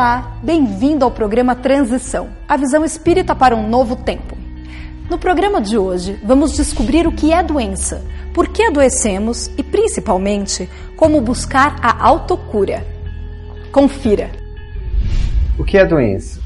Olá, bem-vindo ao programa Transição, a visão espírita para um novo tempo. No programa de hoje, vamos descobrir o que é doença, por que adoecemos e, principalmente, como buscar a autocura. Confira. O que é doença?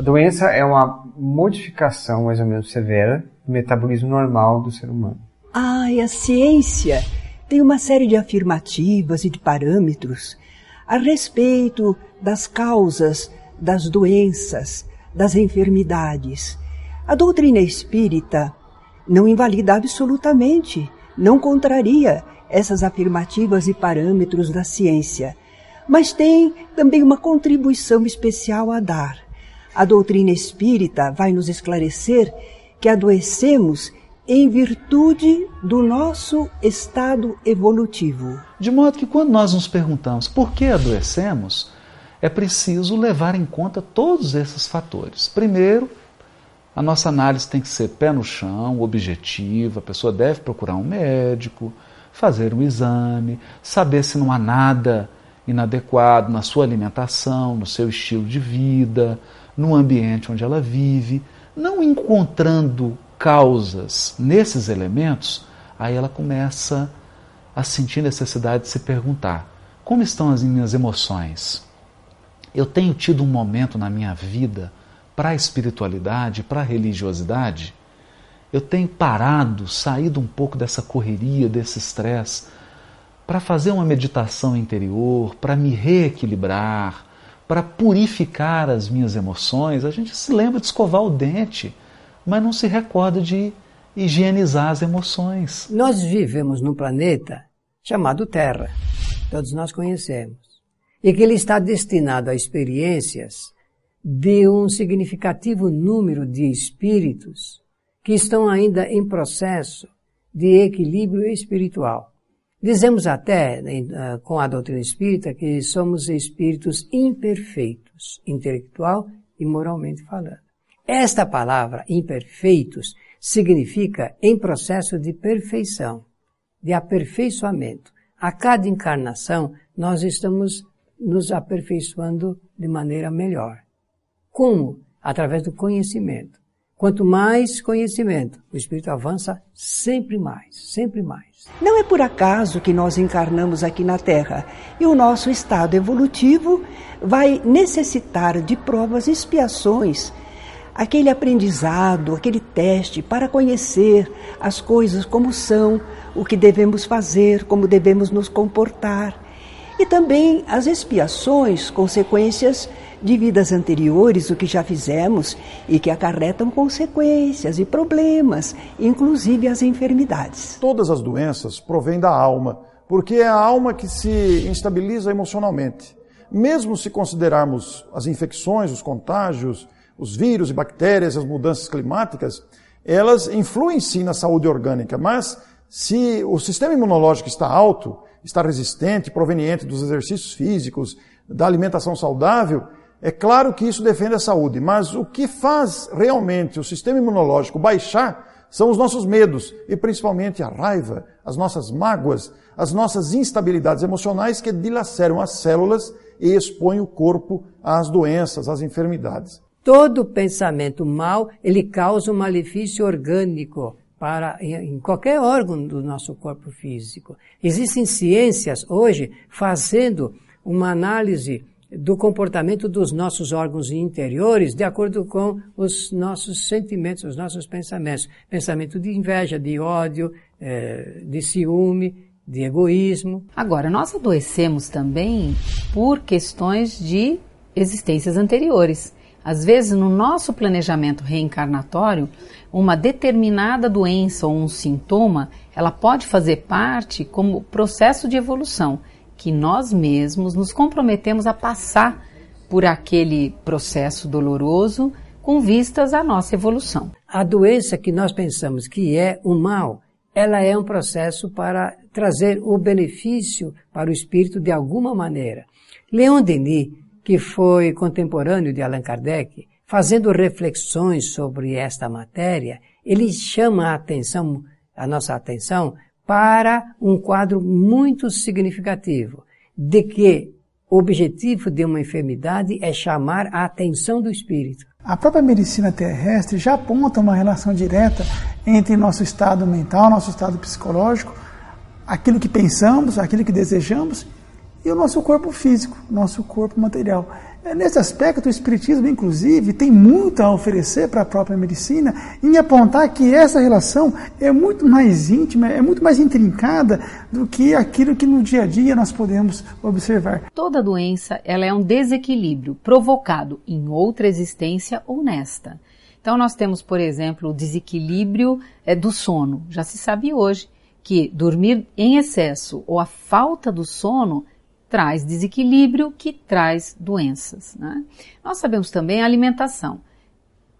A doença é uma modificação mais ou menos severa do metabolismo normal do ser humano. Ah, e a ciência tem uma série de afirmativas e de parâmetros a respeito das causas das doenças, das enfermidades. A doutrina espírita não invalida absolutamente, não contraria essas afirmativas e parâmetros da ciência, mas tem também uma contribuição especial a dar. A doutrina espírita vai nos esclarecer que adoecemos em virtude do nosso estado evolutivo. De modo que quando nós nos perguntamos por que adoecemos, é preciso levar em conta todos esses fatores. Primeiro, a nossa análise tem que ser pé no chão, objetiva, a pessoa deve procurar um médico, fazer um exame, saber se não há nada inadequado na sua alimentação, no seu estilo de vida, no ambiente onde ela vive. Não encontrando causas nesses elementos, aí ela começa a sentir necessidade de se perguntar: como estão as minhas emoções? Eu tenho tido um momento na minha vida para a espiritualidade, para a religiosidade? Eu tenho parado, saído um pouco dessa correria, desse estresse, para fazer uma meditação interior, para me reequilibrar, para purificar as minhas emoções. A gente se lembra de escovar o dente mas não se recorda de higienizar as emoções. Nós vivemos num planeta chamado Terra, todos nós conhecemos, e que ele está destinado a experiências de um significativo número de espíritos que estão ainda em processo de equilíbrio espiritual. Dizemos até, ah, com a doutrina espírita, que somos espíritos imperfeitos, intelectual e moralmente falando. Esta palavra, imperfeitos, significa em processo de perfeição, de aperfeiçoamento. A cada encarnação, nós estamos nos aperfeiçoando de maneira melhor. Como? Através do conhecimento. Quanto mais conhecimento, o espírito avança sempre mais, sempre mais. Não é por acaso que nós encarnamos aqui na Terra e o nosso estado evolutivo vai necessitar de provas e expiações aquele aprendizado, aquele teste para conhecer as coisas como são, o que devemos fazer, como devemos nos comportar. E também as expiações, consequências de vidas anteriores, o que já fizemos e que acarretam consequências e problemas, inclusive as enfermidades. Todas as doenças provêm da alma, porque é a alma que se instabiliza emocionalmente. Mesmo se considerarmos as infecções, os contágios, os vírus e bactérias, as mudanças climáticas, elas influem sim na saúde orgânica, mas se o sistema imunológico está alto, está resistente, proveniente dos exercícios físicos, da alimentação saudável, é claro que isso defende a saúde, mas o que faz realmente o sistema imunológico baixar são os nossos medos e principalmente a raiva, as nossas mágoas, as nossas instabilidades emocionais que dilaceram as células e expõem o corpo às doenças, às enfermidades. Todo pensamento mal, ele causa um malefício orgânico para em qualquer órgão do nosso corpo físico. Existem ciências hoje fazendo uma análise do comportamento dos nossos órgãos interiores de acordo com os nossos sentimentos, os nossos pensamentos. Pensamento de inveja, de ódio, eh, de ciúme, de egoísmo. Agora, nós adoecemos também por questões de existências anteriores. Às vezes, no nosso planejamento reencarnatório, uma determinada doença ou um sintoma, ela pode fazer parte como processo de evolução, que nós mesmos nos comprometemos a passar por aquele processo doloroso com vistas à nossa evolução. A doença que nós pensamos que é o mal, ela é um processo para trazer o benefício para o espírito de alguma maneira. Leon Denis que foi contemporâneo de Allan Kardec, fazendo reflexões sobre esta matéria, ele chama a atenção, a nossa atenção, para um quadro muito significativo, de que O objetivo de uma enfermidade é chamar a atenção do espírito. A própria medicina terrestre já aponta uma relação direta entre nosso estado mental, nosso estado psicológico, aquilo que pensamos, aquilo que desejamos e o nosso corpo físico, nosso corpo material. É, nesse aspecto, o Espiritismo, inclusive, tem muito a oferecer para a própria medicina em apontar que essa relação é muito mais íntima, é muito mais intrincada do que aquilo que no dia a dia nós podemos observar. Toda doença ela é um desequilíbrio provocado em outra existência ou nesta. Então, nós temos, por exemplo, o desequilíbrio é, do sono. Já se sabe hoje que dormir em excesso ou a falta do sono traz desequilíbrio que traz doenças. Né? Nós sabemos também a alimentação.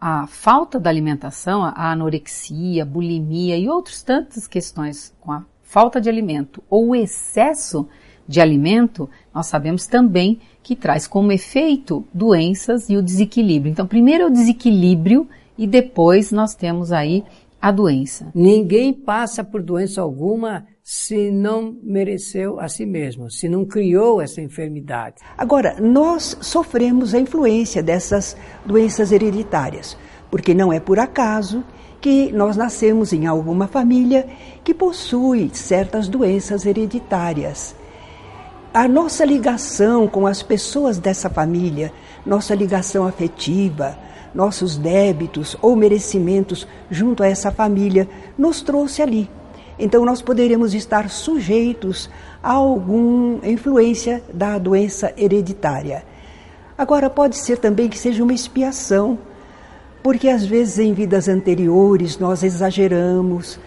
A falta da alimentação, a anorexia, a bulimia e outras tantas questões com a falta de alimento ou o excesso de alimento, nós sabemos também que traz como efeito doenças e o desequilíbrio. Então, primeiro é o desequilíbrio e depois nós temos aí a doença. Ninguém passa por doença alguma se não mereceu a si mesmo, se não criou essa enfermidade. Agora, nós sofremos a influência dessas doenças hereditárias, porque não é por acaso que nós nascemos em alguma família que possui certas doenças hereditárias. A nossa ligação com as pessoas dessa família, nossa ligação afetiva, nossos débitos ou merecimentos junto a essa família nos trouxe ali. Então nós poderemos estar sujeitos a alguma influência da doença hereditária. Agora pode ser também que seja uma expiação, porque às vezes em vidas anteriores nós exageramos,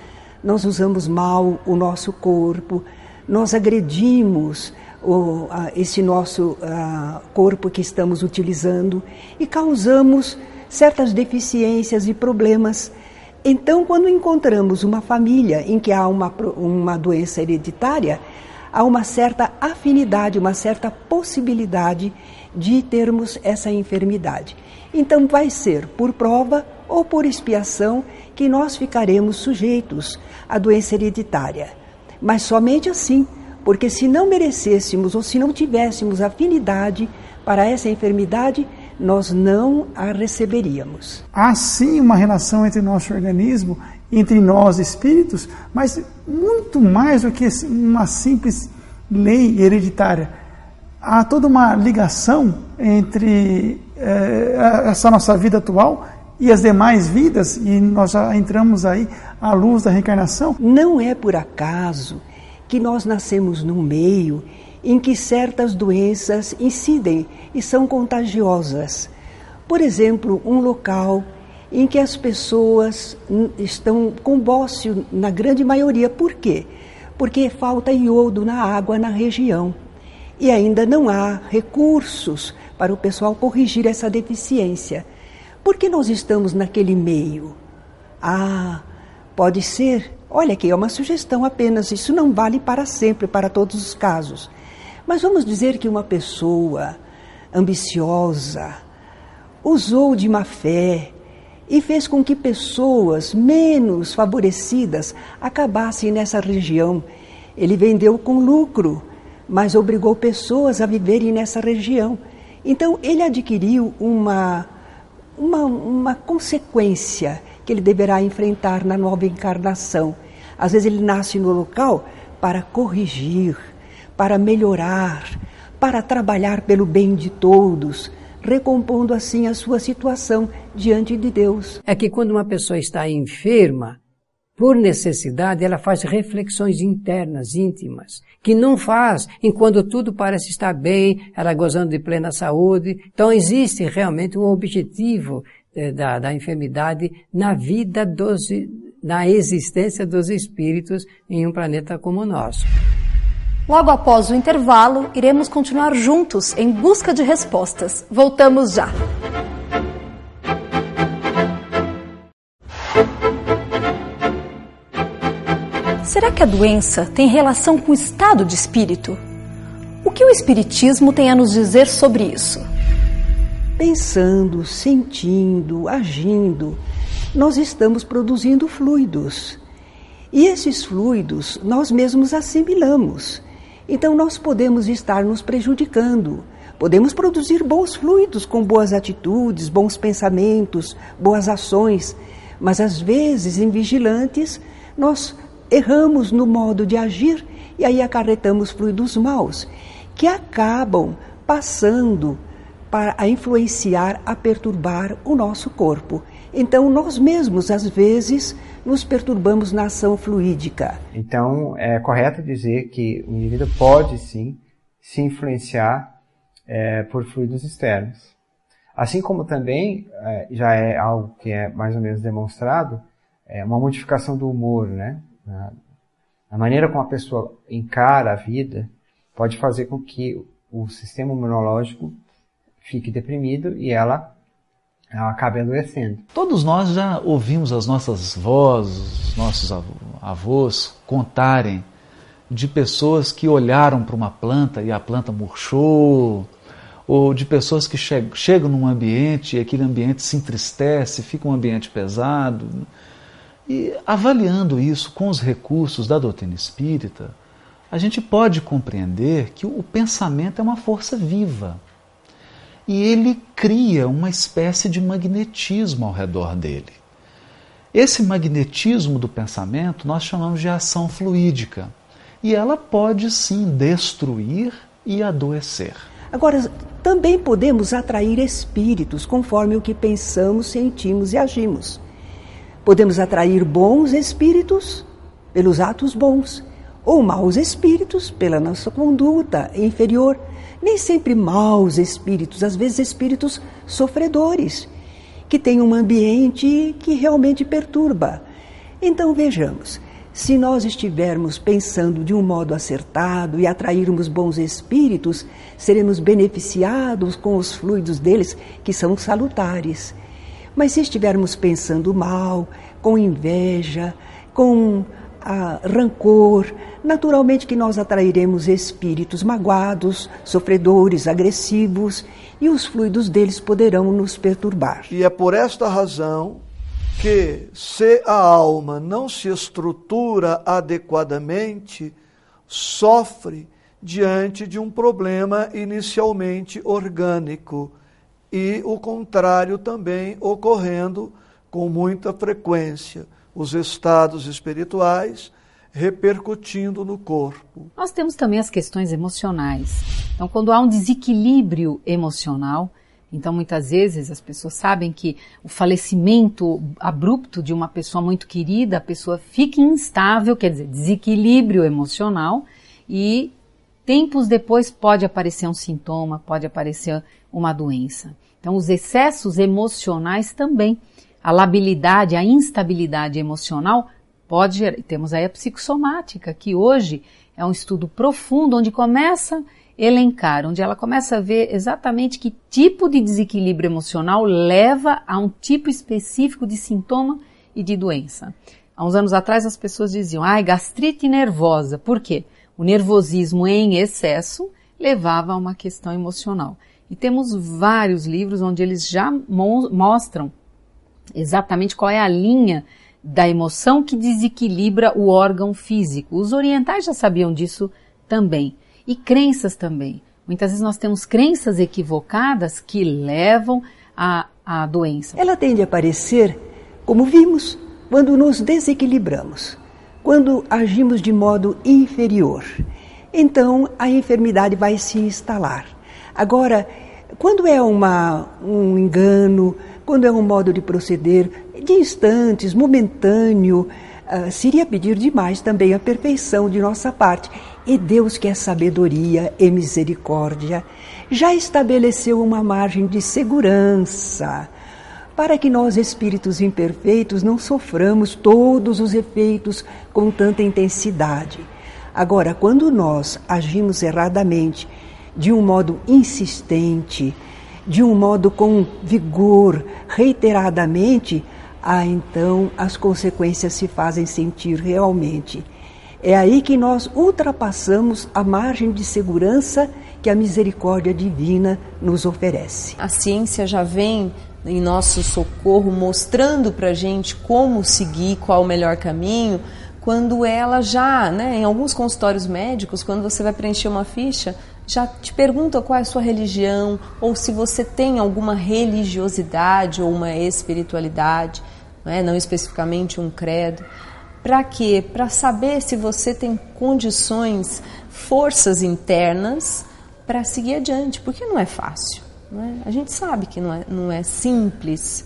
nós usamos mal o nosso corpo, nós agredimos o, esse nosso corpo que estamos utilizando e causamos certas deficiências e problemas. Então, quando encontramos uma família em que há uma, uma doença hereditária, há uma certa afinidade, uma certa possibilidade de termos essa enfermidade. Então, vai ser por prova ou por expiação que nós ficaremos sujeitos à doença hereditária. Mas somente assim, porque se não merecêssemos ou se não tivéssemos afinidade para essa enfermidade, nós não a receberíamos. Há sim uma relação entre nosso organismo, entre nós espíritos, mas muito mais do que uma simples lei hereditária. Há toda uma ligação entre eh, essa nossa vida atual e as demais vidas, e nós já entramos aí à luz da reencarnação. Não é por acaso que nós nascemos num meio em que certas doenças incidem e são contagiosas. Por exemplo, um local em que as pessoas estão com bócio na grande maioria. Por quê? Porque falta iodo na água na região. E ainda não há recursos para o pessoal corrigir essa deficiência. Por que nós estamos naquele meio? Ah, pode ser. Olha aqui, é uma sugestão apenas. Isso não vale para sempre, para todos os casos. Mas vamos dizer que uma pessoa ambiciosa usou de má fé e fez com que pessoas menos favorecidas acabassem nessa região. Ele vendeu com lucro, mas obrigou pessoas a viverem nessa região. Então ele adquiriu uma, uma, uma consequência que ele deverá enfrentar na nova encarnação. Às vezes ele nasce no local para corrigir, para melhorar, para trabalhar pelo bem de todos, recompondo assim a sua situação diante de Deus. É que quando uma pessoa está enferma, por necessidade, ela faz reflexões internas, íntimas, que não faz enquanto tudo parece estar bem, ela gozando de plena saúde. Então existe realmente um objetivo eh, da, da enfermidade na vida dos, na existência dos espíritos em um planeta como o nosso. Logo após o intervalo, iremos continuar juntos em busca de respostas. Voltamos já. Será que a doença tem relação com o estado de espírito? O que o Espiritismo tem a nos dizer sobre isso? Pensando, sentindo, agindo, nós estamos produzindo fluidos. E esses fluidos nós mesmos assimilamos Então nós podemos estar nos prejudicando. Podemos produzir bons fluidos com boas atitudes, bons pensamentos, boas ações, mas às vezes, em vigilantes, nós erramos no modo de agir e aí acarretamos fluidos maus, que acabam passando para a influenciar, a perturbar o nosso corpo. Então, nós mesmos, às vezes, nos perturbamos na ação fluídica. Então, é correto dizer que o indivíduo pode sim se influenciar é, por fluidos externos. Assim como também é, já é algo que é mais ou menos demonstrado, é uma modificação do humor, né? A maneira como a pessoa encara a vida pode fazer com que o sistema imunológico fique deprimido e ela, ela acabe adoecendo. Todos nós já ouvimos as nossas vozes, os nossos avós contarem de pessoas que olharam para uma planta e a planta murchou, ou de pessoas que che chegam num ambiente e aquele ambiente se entristece, fica um ambiente pesado. E avaliando isso com os recursos da doutrina espírita, a gente pode compreender que o pensamento é uma força viva. E ele cria uma espécie de magnetismo ao redor dele. Esse magnetismo do pensamento nós chamamos de ação fluídica. E ela pode sim destruir e adoecer. Agora, também podemos atrair espíritos conforme o que pensamos, sentimos e agimos. Podemos atrair bons espíritos pelos atos bons, ou maus espíritos pela nossa conduta inferior. Nem sempre maus espíritos, às vezes espíritos sofredores, que têm um ambiente que realmente perturba. Então vejamos, se nós estivermos pensando de um modo acertado e atrairmos bons espíritos, seremos beneficiados com os fluidos deles, que são salutares. Mas se estivermos pensando mal, com inveja, com rancor, naturalmente que nós atrairemos espíritos magoados, sofredores, agressivos, e os fluidos deles poderão nos perturbar. E é por esta razão que se a alma não se estrutura adequadamente, sofre diante de um problema inicialmente orgânico e o contrário também ocorrendo com muita frequência, os estados espirituais repercutindo no corpo. Nós temos também as questões emocionais. Então, quando há um desequilíbrio emocional, então, muitas vezes as pessoas sabem que o falecimento abrupto de uma pessoa muito querida, a pessoa fica instável, quer dizer, desequilíbrio emocional, e tempos depois pode aparecer um sintoma, pode aparecer uma doença. Então, os excessos emocionais também, a labilidade, a instabilidade emocional pode gerar. Temos aí a psicossomática, que hoje é um estudo profundo, onde começa elencar, onde ela começa a ver exatamente que tipo de desequilíbrio emocional leva a um tipo específico de sintoma e de doença. Há uns anos atrás as pessoas diziam, ai, gastrite nervosa. Por quê? O nervosismo em excesso levava a uma questão emocional. E temos vários livros onde eles já mo mostram exatamente qual é a linha da emoção que desequilibra o órgão físico. Os orientais já sabiam disso também e crenças também. Muitas vezes nós temos crenças equivocadas que levam à, à doença. Ela tende a aparecer, como vimos, quando nos desequilibramos, quando agimos de modo inferior. Então a enfermidade vai se instalar. Agora, quando é uma, um engano, quando é um modo de proceder de instantes, momentâneo, uh, seria pedir demais também a perfeição de nossa parte. E Deus, que é sabedoria e misericórdia, já estabeleceu uma margem de segurança para que nós, espíritos imperfeitos, não soframos todos os efeitos com tanta intensidade. Agora, quando nós agimos erradamente, de um modo insistente, de um modo com vigor, reiteradamente, ah, então as consequências se fazem sentir realmente. É aí que nós ultrapassamos a margem de segurança que a misericórdia divina nos oferece. A ciência já vem em nosso socorro mostrando para gente como seguir, qual o melhor caminho, quando ela já, né, em alguns consultórios médicos, quando você vai preencher uma ficha, já te pergunta qual é a sua religião ou se você tem alguma religiosidade ou uma espiritualidade, não, é? não especificamente um credo. Para quê? Para saber se você tem condições, forças internas para seguir adiante, porque não é fácil. Não é? A gente sabe que não é, não é simples.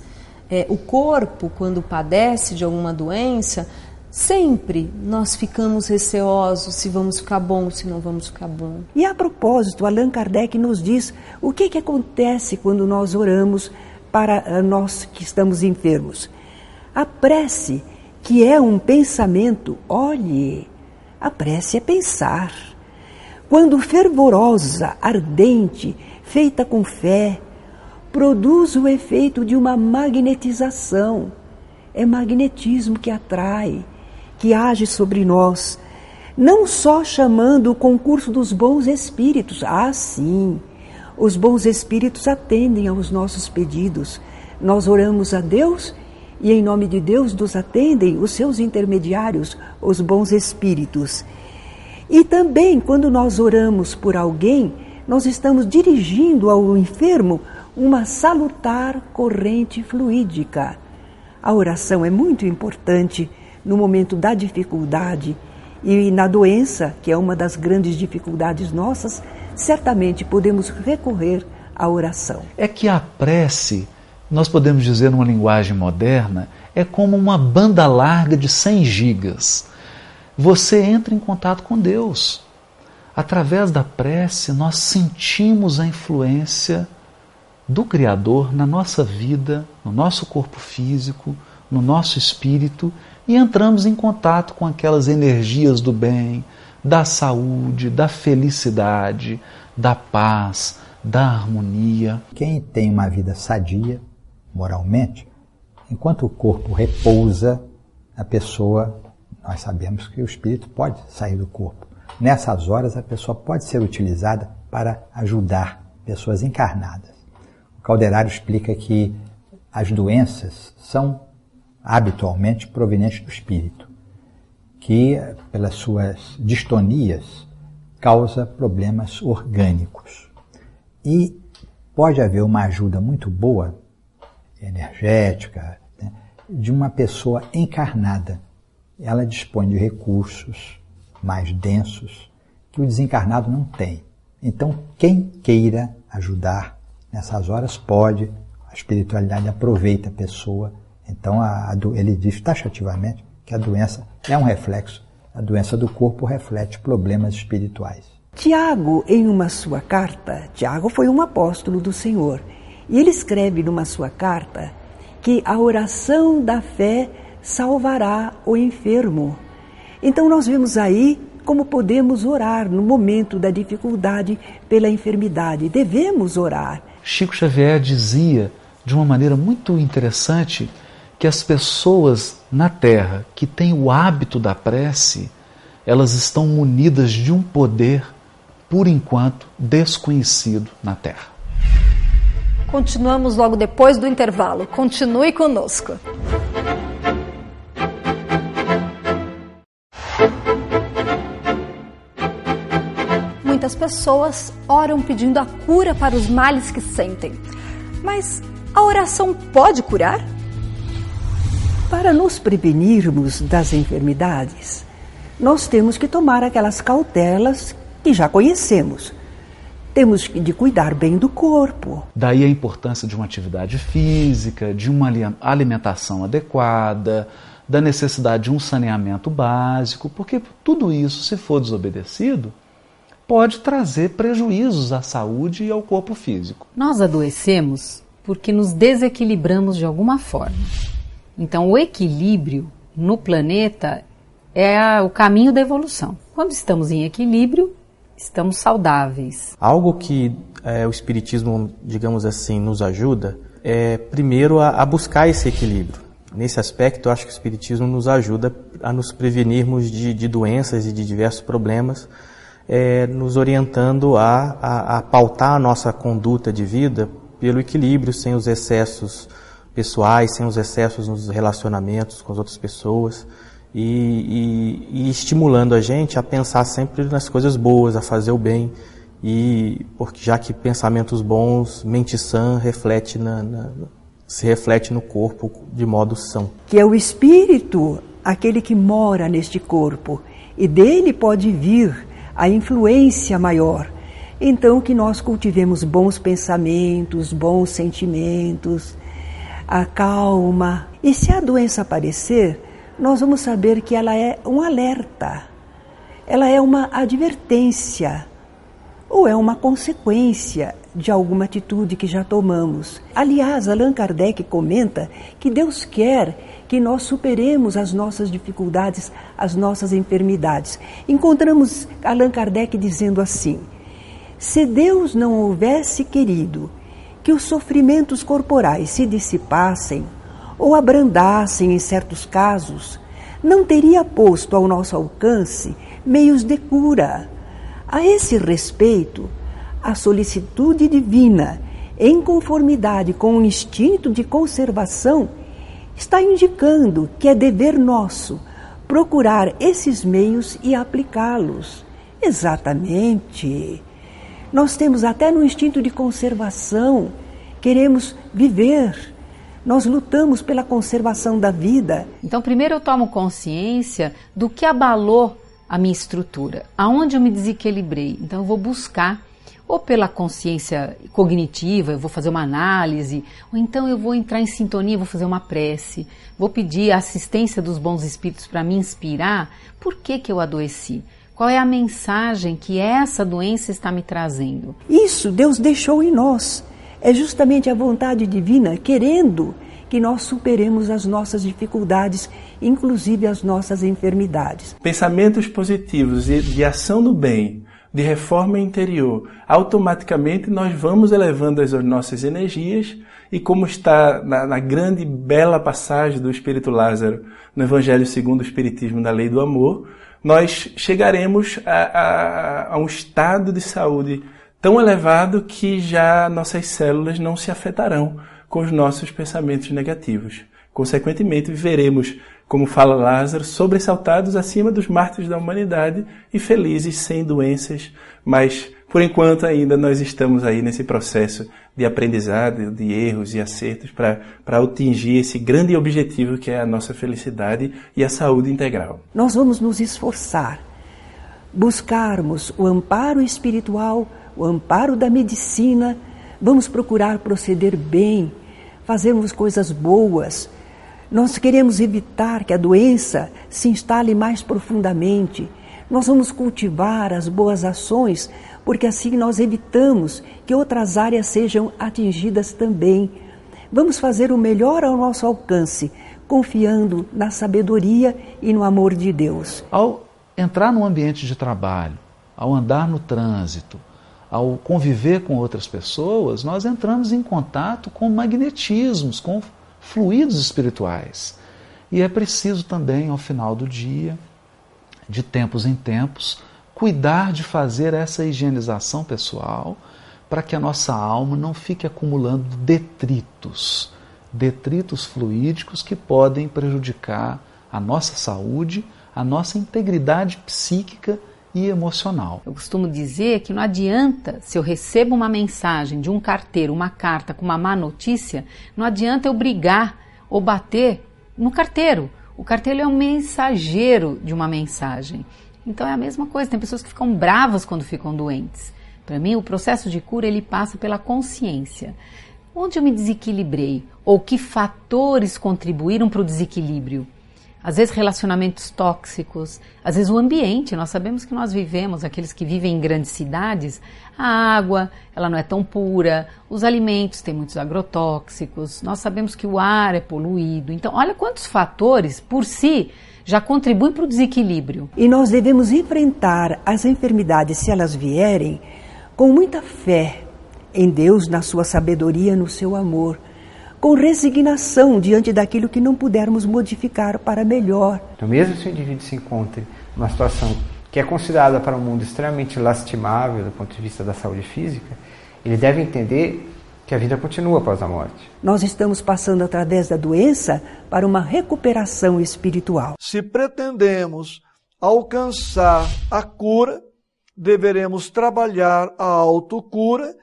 É, o corpo, quando padece de alguma doença, Sempre nós ficamos receosos se vamos ficar bom, se não vamos ficar bom. E a propósito, Allan Kardec nos diz o que, que acontece quando nós oramos para eh, nós que estamos enfermos. A prece, que é um pensamento, olhe, a prece é pensar. Quando fervorosa, ardente, feita com fé, produz o efeito de uma magnetização. É magnetismo que atrai que age sobre nós, não só chamando o concurso dos bons espíritos, ah, sim, os bons espíritos atendem aos nossos pedidos. Nós oramos a Deus e, em nome de Deus, nos atendem os seus intermediários, os bons espíritos. E também, quando nós oramos por alguém, nós estamos dirigindo ao enfermo uma salutar corrente fluídica. A oração é muito importante no momento da dificuldade e na doença, que é uma das grandes dificuldades nossas, certamente podemos recorrer à oração. É que a prece, nós podemos dizer numa linguagem moderna, é como uma banda larga de 100 gigas. Você entra em contato com Deus. Através da prece, nós sentimos a influência do Criador na nossa vida, no nosso corpo físico, no nosso espírito e entramos em contato com aquelas energias do bem, da saúde, da felicidade, da paz, da harmonia. Quem tem uma vida sadia, moralmente, enquanto o corpo repousa, a pessoa, nós sabemos que o espírito pode sair do corpo. Nessas horas, a pessoa pode ser utilizada para ajudar pessoas encarnadas. O Calderário explica que as doenças são habitualmente proveniente do espírito, que, pelas suas distonias, causa problemas orgânicos. E pode haver uma ajuda muito boa, energética, né, de uma pessoa encarnada. Ela dispõe de recursos mais densos que o desencarnado não tem. Então, quem queira ajudar nessas horas pode, a espiritualidade aproveita a pessoa então a, a, ele diz taxativamente que a doença é um reflexo, a doença do corpo reflete problemas espirituais. Tiago, em uma sua carta, Tiago foi um apóstolo do Senhor, e ele escreve numa sua carta que a oração da fé salvará o enfermo. Então nós vemos aí como podemos orar no momento da dificuldade pela enfermidade. Devemos orar. Chico Xavier dizia de uma maneira muito interessante que as pessoas na Terra que têm o hábito da prece, elas estão munidas de um poder, por enquanto, desconhecido na Terra. Continuamos logo depois do intervalo. Continue conosco. Muitas pessoas oram pedindo a cura para os males que sentem. Mas a oração pode curar? Para nos prevenirmos das enfermidades, nós temos que tomar aquelas cautelas que já conhecemos. Temos de cuidar bem do corpo. Daí a importância de uma atividade física, de uma alimentação adequada, da necessidade de um saneamento básico, porque tudo isso, se for desobedecido, pode trazer prejuízos à saúde e ao corpo físico. Nós adoecemos porque nos desequilibramos de alguma forma. Então, o equilíbrio no planeta é o caminho da evolução. Quando estamos em equilíbrio, estamos saudáveis. Algo que é, o Espiritismo, digamos assim, nos ajuda é, primeiro, a, a, buscar esse equilíbrio. Nesse aspecto, eu acho que o Espiritismo nos ajuda a nos prevenirmos de, de doenças e de diversos problemas, é, nos orientando a, a, a pautar a nossa conduta de vida pelo equilíbrio, sem os excessos pessoais, sem os excessos nos relacionamentos com as outras pessoas. e, e, e estimulando a gente a pensar sempre nas coisas boas, a fazer o bem, e porque já que pensamentos bons, mente sã reflete na, na, se reflete no corpo de modo são. Que é o espírito aquele que mora neste corpo e dele pode vir a influência maior. Então que nós cultivemos bons pensamentos, bons sentimentos, a calma. E se a doença aparecer, nós vamos saber que ela é um alerta. Ela é uma advertência ou é uma consequência de alguma atitude que já tomamos. Aliás, Allan Kardec comenta que Deus quer que nós superemos as nossas dificuldades, as nossas enfermidades. Encontramos Allan Kardec dizendo assim: se Deus não houvesse querido que os sofrimentos corporais se dissipassem ou abrandassem em certos casos, não teria posto ao nosso alcance meios de cura a esse respeito, a solicitude divina, em conformidade com o instinto de conservação, está indicando que é dever nosso procurar esses meios e aplicá-los. Exatamente. Nós temos até no instinto de conservação, queremos viver. Nós lutamos pela conservação da vida. Então, primeiro eu tomo consciência do que abalou a minha estrutura, aonde eu me desequilibrei. Então eu vou buscar ou pela consciência cognitiva, eu vou fazer uma análise, ou então eu vou entrar em sintonia, vou fazer uma prece, vou pedir a assistência dos bons espíritos para me inspirar. Por que, que eu adoeci? Qual é a mensagem que essa doença está me trazendo? Isso Deus deixou em nós. É justamente a vontade divina querendo que nós superemos as nossas dificuldades, inclusive as nossas enfermidades. Pensamentos positivos e de ação do bem, de reforma interior, automaticamente nós vamos elevando as nossas energias e como está na, na grande bela passagem do Espírito Lázaro no Evangelho segundo o Espiritismo da Lei do Amor, nós chegaremos a, a, a um estado de saúde tão elevado que já nossas células não se afetarão com os nossos pensamentos negativos. Consequentemente, viveremos, como fala Lázaro, sobressaltados acima dos mártires da humanidade e felizes sem doenças, mas por enquanto ainda nós estamos aí nesse processo de aprendizado, de erros e acertos para atingir esse grande objetivo que é a nossa felicidade e a saúde integral. Nós vamos nos esforçar, buscarmos o amparo espiritual, o amparo da medicina, vamos procurar proceder bem fazermos coisas boas. Nós queremos evitar que a doença se instale mais profundamente. Nós vamos cultivar as boas ações, porque assim nós evitamos que outras áreas sejam atingidas também. Vamos fazer o melhor ao nosso alcance, confiando na sabedoria e no amor de Deus. Ao entrar no ambiente de trabalho, ao andar no trânsito, ao conviver com outras pessoas, nós entramos em contato com magnetismos, com fluidos espirituais. E é preciso também, ao final do dia, de tempos em tempos, cuidar de fazer essa higienização pessoal para que a nossa alma não fique acumulando detritos, detritos fluídicos que podem prejudicar a nossa saúde, a nossa integridade psíquica e emocional. Eu costumo dizer que não adianta, se eu recebo uma mensagem de um carteiro, uma carta com uma má notícia, não adianta eu brigar ou bater no carteiro. O carteiro é um mensageiro de uma mensagem. Então é a mesma coisa, tem pessoas que ficam bravas quando ficam doentes. Para mim, o processo de cura ele passa pela consciência. Onde eu me desequilibrei? Ou que fatores contribuíram para o desequilíbrio? às vezes relacionamentos tóxicos, às vezes o ambiente. Nós sabemos que nós vivemos, aqueles que vivem em grandes cidades, a água, ela não é tão pura, os alimentos têm muitos agrotóxicos, nós sabemos que o ar é poluído. Então, olha quantos fatores por si já contribuem para o desequilíbrio. E nós devemos enfrentar as enfermidades, se elas vierem, com muita fé em Deus, na sua sabedoria, no seu amor com resignação diante daquilo que não pudermos modificar para melhor. Então, mesmo se o indivíduo se encontre numa situação que é considerada para o mundo extremamente lastimável do ponto de vista da saúde física, ele deve entender que a vida continua após a morte. Nós estamos passando através da doença para uma recuperação espiritual. Se pretendemos alcançar a cura, deveremos trabalhar a autocura,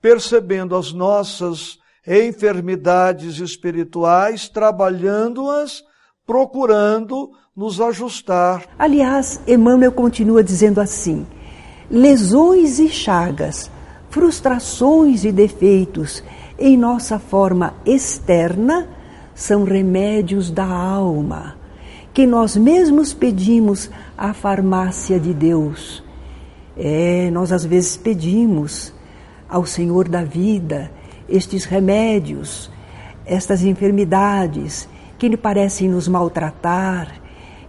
percebendo as nossas enfermidades espirituais, trabalhando-as, procurando nos ajustar. Aliás, Emmanuel continua dizendo assim: lesões e chagas, frustrações e defeitos em nossa forma externa são remédios da alma, que nós mesmos pedimos à farmácia de Deus. É, nós às vezes pedimos ao Senhor da vida estes remédios, estas enfermidades que parecem nos maltratar,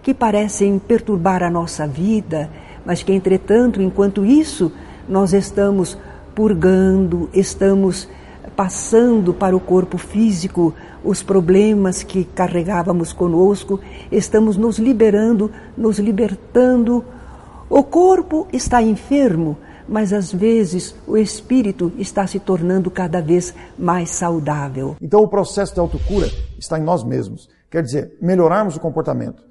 que parecem perturbar a nossa vida, mas que, entretanto, enquanto isso, nós estamos purgando, estamos passando para o corpo físico os problemas que carregávamos conosco, estamos nos liberando, nos libertando. O corpo está enfermo, mas às vezes o espírito está se tornando cada vez mais saudável. Então o processo de autocura está em nós mesmos. Quer dizer, melhorarmos o comportamento,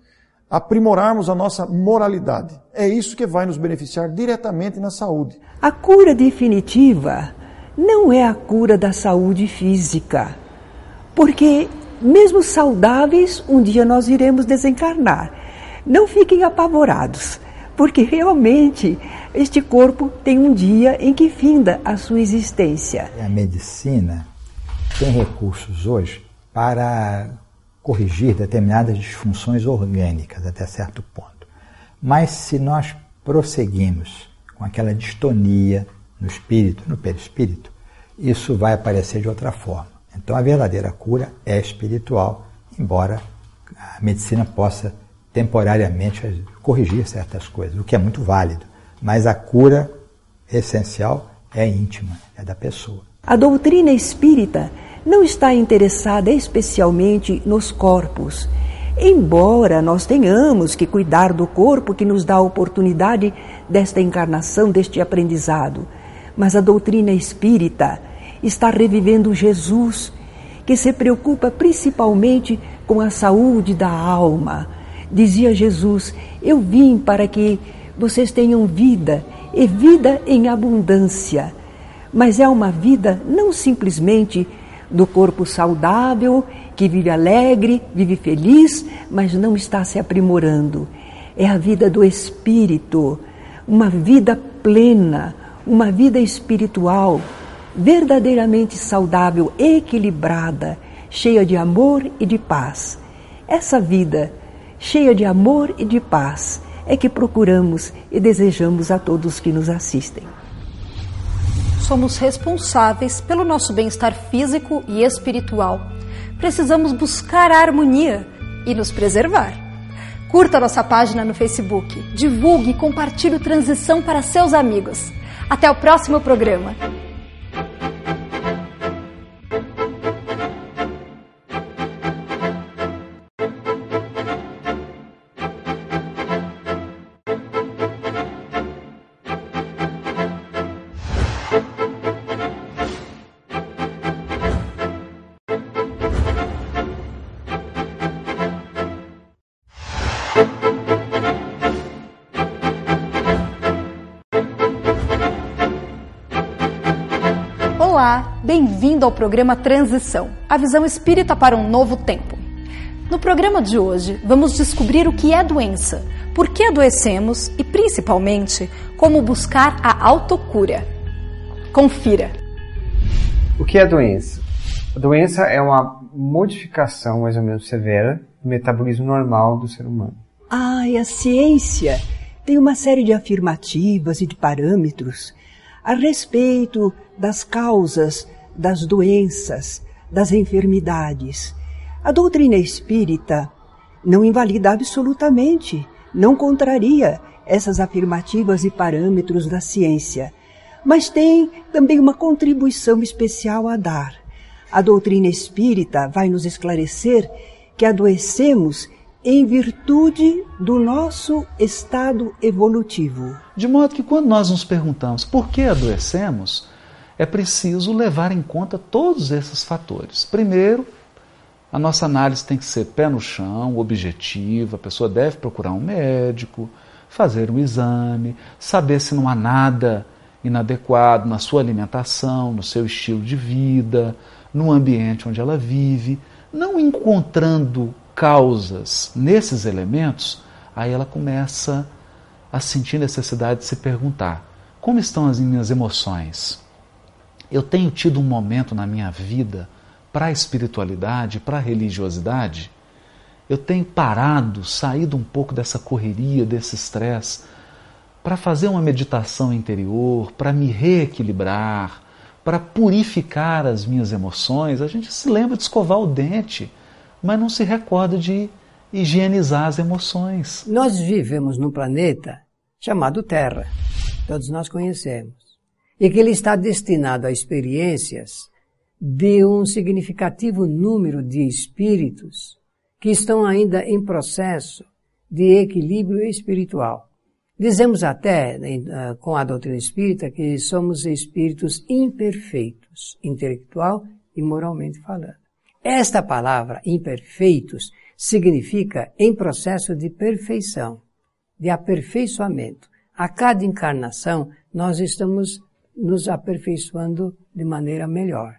aprimorarmos a nossa moralidade. É isso que vai nos beneficiar diretamente na saúde. A cura definitiva não é a cura da saúde física, porque mesmo saudáveis, um dia nós iremos desencarnar. Não fiquem apavorados, porque realmente este corpo tem um dia em que finda a sua existência. A medicina tem recursos hoje para corrigir determinadas disfunções orgânicas até certo ponto. Mas se nós prosseguimos com aquela distonia no espírito, no perispírito, isso vai aparecer de outra forma. Então a verdadeira cura é espiritual, embora a medicina possa temporariamente corrigir certas coisas, o que é muito válido. Mas a cura essencial é íntima, é da pessoa. A doutrina espírita não está interessada especialmente nos corpos. Embora nós tenhamos que cuidar do corpo que nos dá a oportunidade desta encarnação, deste aprendizado, mas a doutrina espírita está revivendo Jesus, que se preocupa principalmente com a saúde da alma. Dizia Jesus: Eu vim para que vocês tenham vida e vida em abundância. Mas é uma vida não simplesmente do corpo saudável, que vive alegre, vive feliz, mas não está se aprimorando. É a vida do espírito, uma vida plena, uma vida espiritual, verdadeiramente saudável, equilibrada, cheia de amor e de paz. Essa vida, cheia de amor e de paz, é que procuramos e desejamos a todos que nos assistem. Somos responsáveis pelo nosso bem-estar físico e espiritual. Precisamos buscar a harmonia e nos preservar. Curta nossa página no Facebook, divulgue e compartilhe o Transição para seus amigos. Até o próximo programa. Bem-vindo ao programa Transição, a visão espírita para um novo tempo. No programa de hoje, vamos descobrir o que é doença, por que adoecemos e, principalmente, como buscar a autocura. Confira. O que é doença? A doença é uma modificação mais ou menos severa do metabolismo normal do ser humano. Ah, e a ciência tem uma série de afirmativas e de parâmetros a respeito das causas das doenças, das enfermidades. A doutrina espírita não invalida absolutamente, não contraria essas afirmativas e parâmetros da ciência, mas tem também uma contribuição especial a dar. A doutrina espírita vai nos esclarecer que adoecemos em virtude do nosso estado evolutivo. De modo que quando nós nos perguntamos por que adoecemos, é preciso levar em conta todos esses fatores. Primeiro, a nossa análise tem que ser pé no chão, objetiva, a pessoa deve procurar um médico, fazer um exame, saber se não há nada inadequado na sua alimentação, no seu estilo de vida, no ambiente onde ela vive. Não encontrando causas nesses elementos, aí ela começa a sentir necessidade de se perguntar: como estão as minhas emoções? Eu tenho tido um momento na minha vida para a espiritualidade, para a religiosidade? Eu tenho parado, saído um pouco dessa correria, desse estresse, para fazer uma meditação interior, para me reequilibrar, para purificar as minhas emoções. A gente se lembra de escovar o dente, mas não se recorda de higienizar as emoções. Nós vivemos num planeta chamado Terra, todos nós conhecemos, e que ele está destinado a experiências de um significativo número de espíritos que estão ainda em processo de equilíbrio espiritual. Dizemos até, ah, com a doutrina espírita, que somos espíritos imperfeitos, intelectual e moralmente falando. Esta palavra, imperfeitos, significa em processo de perfeição, de aperfeiçoamento. A cada encarnação, nós estamos nos aperfeiçoando de maneira melhor.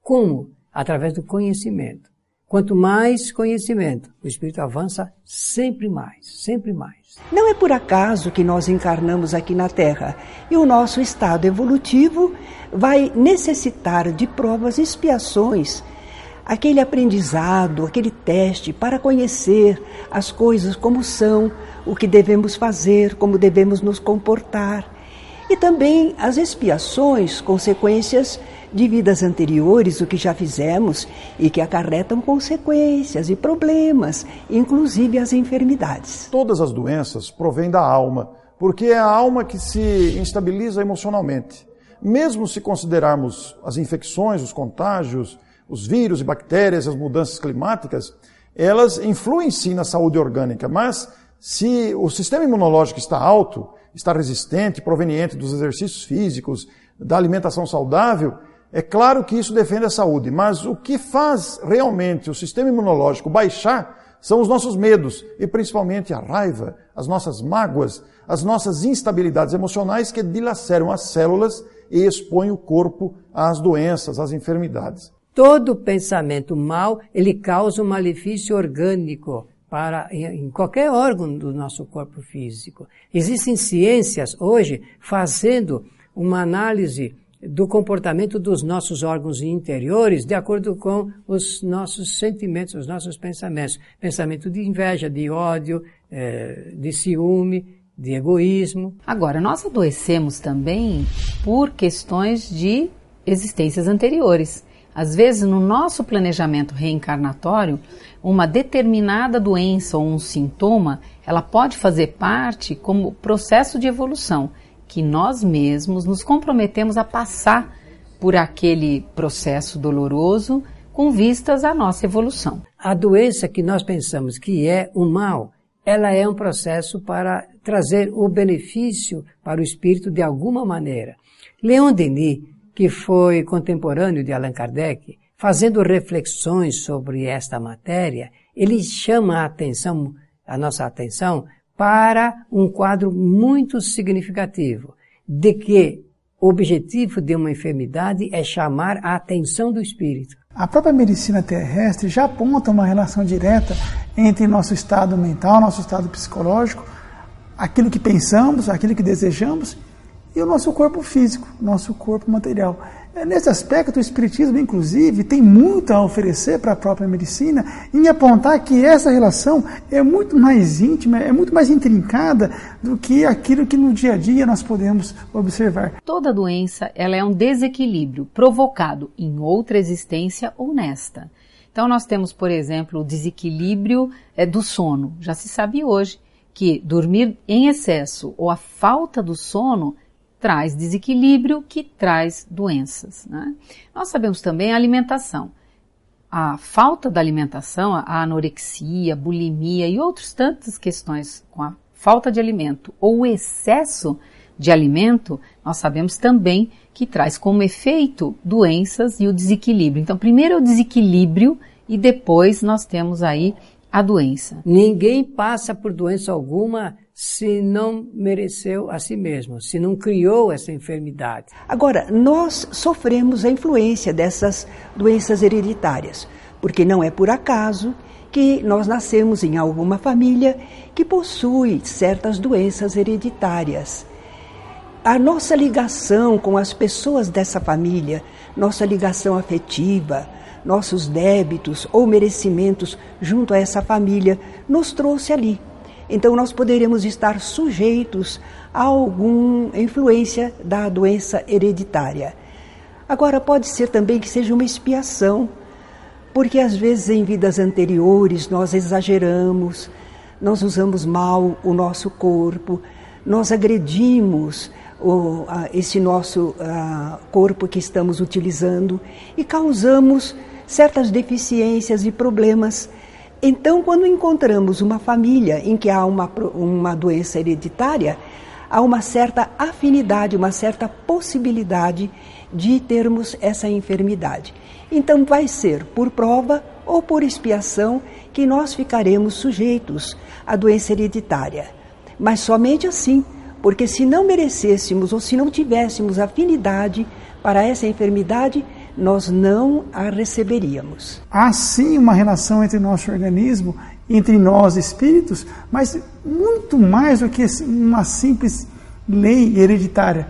Como? Através do conhecimento. Quanto mais conhecimento, o espírito avança sempre mais, sempre mais. Não é por acaso que nós encarnamos aqui na Terra e o nosso estado evolutivo vai necessitar de provas e expiações, aquele aprendizado, aquele teste para conhecer as coisas como são, o que devemos fazer, como devemos nos comportar. E também as expiações, consequências de vidas anteriores, o que já fizemos e que acarretam consequências e problemas, inclusive as enfermidades. Todas as doenças provêm da alma, porque é a alma que se instabiliza emocionalmente. Mesmo se considerarmos as infecções, os contágios, os vírus e bactérias, as mudanças climáticas, elas influem sim na saúde orgânica, mas se o sistema imunológico está alto, está resistente, proveniente dos exercícios físicos, da alimentação saudável, é claro que isso defende a saúde, mas o que faz realmente o sistema imunológico baixar são os nossos medos e principalmente a raiva, as nossas mágoas, as nossas instabilidades emocionais que dilaceram as células e expõem o corpo às doenças, às enfermidades. Todo pensamento mal, ele causa um malefício orgânico para em qualquer órgão do nosso corpo físico. Existem ciências hoje fazendo uma análise do comportamento dos nossos órgãos interiores de acordo com os nossos sentimentos, os nossos pensamentos. Pensamento de inveja, de ódio, é, de ciúme, de egoísmo. Agora, nós adoecemos também por questões de existências anteriores. Às vezes, no nosso planejamento reencarnatório, uma determinada doença ou um sintoma, ela pode fazer parte como processo de evolução que nós mesmos nos comprometemos a passar por aquele processo doloroso com vistas à nossa evolução. A doença que nós pensamos que é o mal, ela é um processo para trazer o benefício para o espírito de alguma maneira. Leon Denis, que foi contemporâneo de Allan Kardec, fazendo reflexões sobre esta matéria, ele chama a atenção, a nossa atenção para um quadro muito significativo de que o objetivo de uma enfermidade é chamar a atenção do espírito. A própria medicina terrestre já aponta uma relação direta entre nosso estado mental, nosso estado psicológico, aquilo que pensamos, aquilo que desejamos e o nosso corpo físico, nosso corpo material. É, nesse aspecto, o Espiritismo, inclusive, tem muito a oferecer para a própria medicina em apontar que essa relação é muito mais íntima, é muito mais intrincada do que aquilo que no dia a dia nós podemos observar. Toda doença ela é um desequilíbrio provocado em outra existência ou nesta. Então, nós temos, por exemplo, o desequilíbrio é, do sono. Já se sabe hoje que dormir em excesso ou a falta do sono traz desequilíbrio que traz doenças. Né? Nós sabemos também a alimentação. A falta da alimentação, a anorexia, a bulimia e outras tantas questões com a falta de alimento ou o excesso de alimento, nós sabemos também que traz como efeito doenças e o desequilíbrio. Então, primeiro é o desequilíbrio e depois nós temos aí a doença. Ninguém passa por doença alguma se não mereceu a si mesmo, se não criou essa enfermidade. Agora, nós sofremos a influência dessas doenças hereditárias, porque não é por acaso que nós nascemos em alguma família que possui certas doenças hereditárias. A nossa ligação com as pessoas dessa família, nossa ligação afetiva, nossos débitos ou merecimentos junto a essa família nos trouxe ali. Então nós poderemos estar sujeitos a alguma influência da doença hereditária. Agora pode ser também que seja uma expiação, porque às vezes em vidas anteriores nós exageramos, nós usamos mal o nosso corpo, nós agredimos o, esse nosso corpo que estamos utilizando e causamos certas deficiências e problemas. Então, quando encontramos uma família em que há uma, uma doença hereditária, há uma certa afinidade, uma certa possibilidade de termos essa enfermidade. Então, vai ser por prova ou por expiação que nós ficaremos sujeitos à doença hereditária. Mas somente assim, porque se não merecêssemos ou se não tivéssemos afinidade para essa enfermidade, nós não a receberíamos. Há sim uma relação entre nosso organismo, entre nós espíritos, mas muito mais do que uma simples lei hereditária.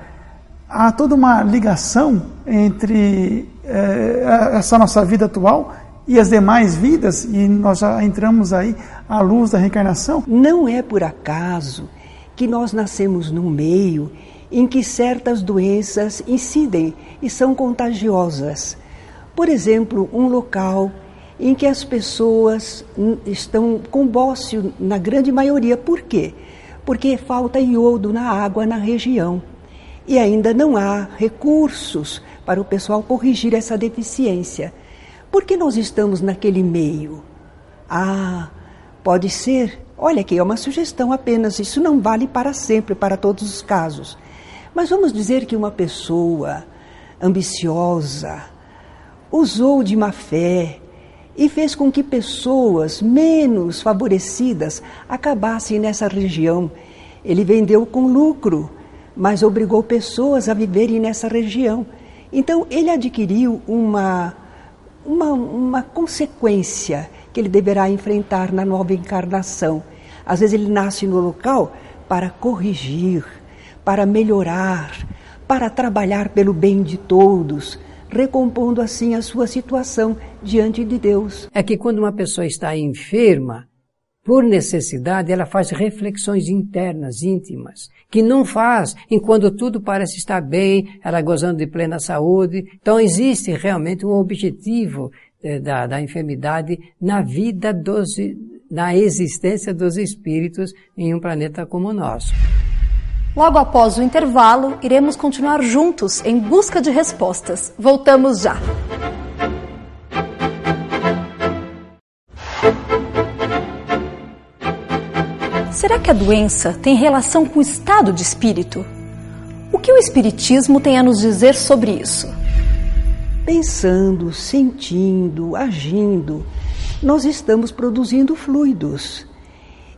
Há toda uma ligação entre eh, essa nossa vida atual e as demais vidas, e nós já entramos aí à luz da reencarnação. Não é por acaso que nós nascemos num meio em que certas doenças incidem e são contagiosas. Por exemplo, um local em que as pessoas estão com bócio na grande maioria. Por quê? Porque falta iodo na água na região. E ainda não há recursos para o pessoal corrigir essa deficiência. Por que nós estamos naquele meio? Ah, pode ser. Olha aqui, é uma sugestão apenas. Isso não vale para sempre, para todos os casos. Mas vamos dizer que uma pessoa ambiciosa usou de má fé e fez com que pessoas menos favorecidas acabassem nessa região. Ele vendeu com lucro, mas obrigou pessoas a viverem nessa região. Então ele adquiriu uma, uma, uma consequência que ele deverá enfrentar na nova encarnação. Às vezes ele nasce no local para corrigir, para melhorar, para trabalhar pelo bem de todos, recompondo assim a sua situação diante de Deus. É que quando uma pessoa está enferma, por necessidade, ela faz reflexões internas, íntimas, que não faz enquanto tudo parece estar bem, ela gozando de plena saúde. Então existe realmente um objetivo eh, da, da enfermidade na vida dos, na existência dos espíritos em um planeta como o nosso. Logo após o intervalo, iremos continuar juntos em busca de respostas. Voltamos já. Será que a doença tem relação com o estado de espírito? O que o Espiritismo tem a nos dizer sobre isso? Pensando, sentindo, agindo, nós estamos produzindo fluidos.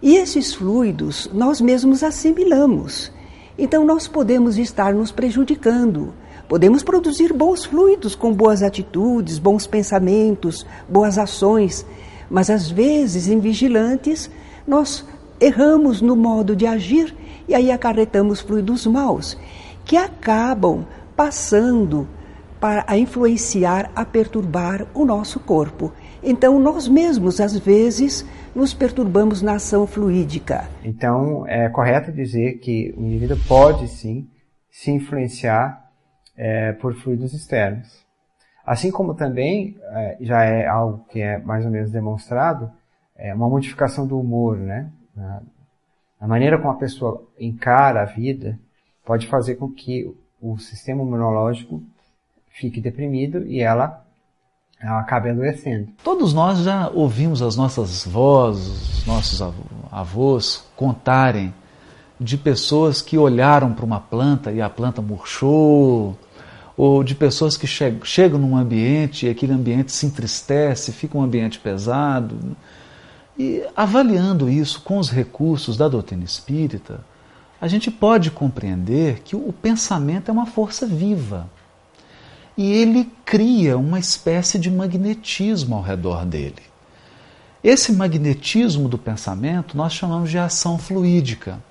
E esses fluidos nós mesmos assimilamos então nós podemos estar nos prejudicando. Podemos produzir bons fluidos com boas atitudes, bons pensamentos, boas ações, mas às vezes, em vigilantes, nós erramos no modo de agir e aí acarretamos fluidos maus, que acabam passando para influenciar, a perturbar o nosso corpo. Então, nós mesmos, às vezes, nos perturbamos na ação fluídica. Então, é correto dizer que o indivíduo pode, sim, se influenciar é, por fluidos externos. Assim como também é, já é algo que é mais ou menos demonstrado, é uma modificação do humor, né? A maneira como a pessoa encara a vida pode fazer com que o sistema imunológico fique deprimido e ela ela acaba adoecendo. Todos nós já ouvimos as nossas vozes, os nossos avós contarem de pessoas que olharam para uma planta e a planta murchou, ou de pessoas que che chegam num ambiente e aquele ambiente se entristece, fica um ambiente pesado. E avaliando isso com os recursos da doutrina espírita, a gente pode compreender que o pensamento é uma força viva. E ele cria uma espécie de magnetismo ao redor dele. Esse magnetismo do pensamento nós chamamos de ação fluídica.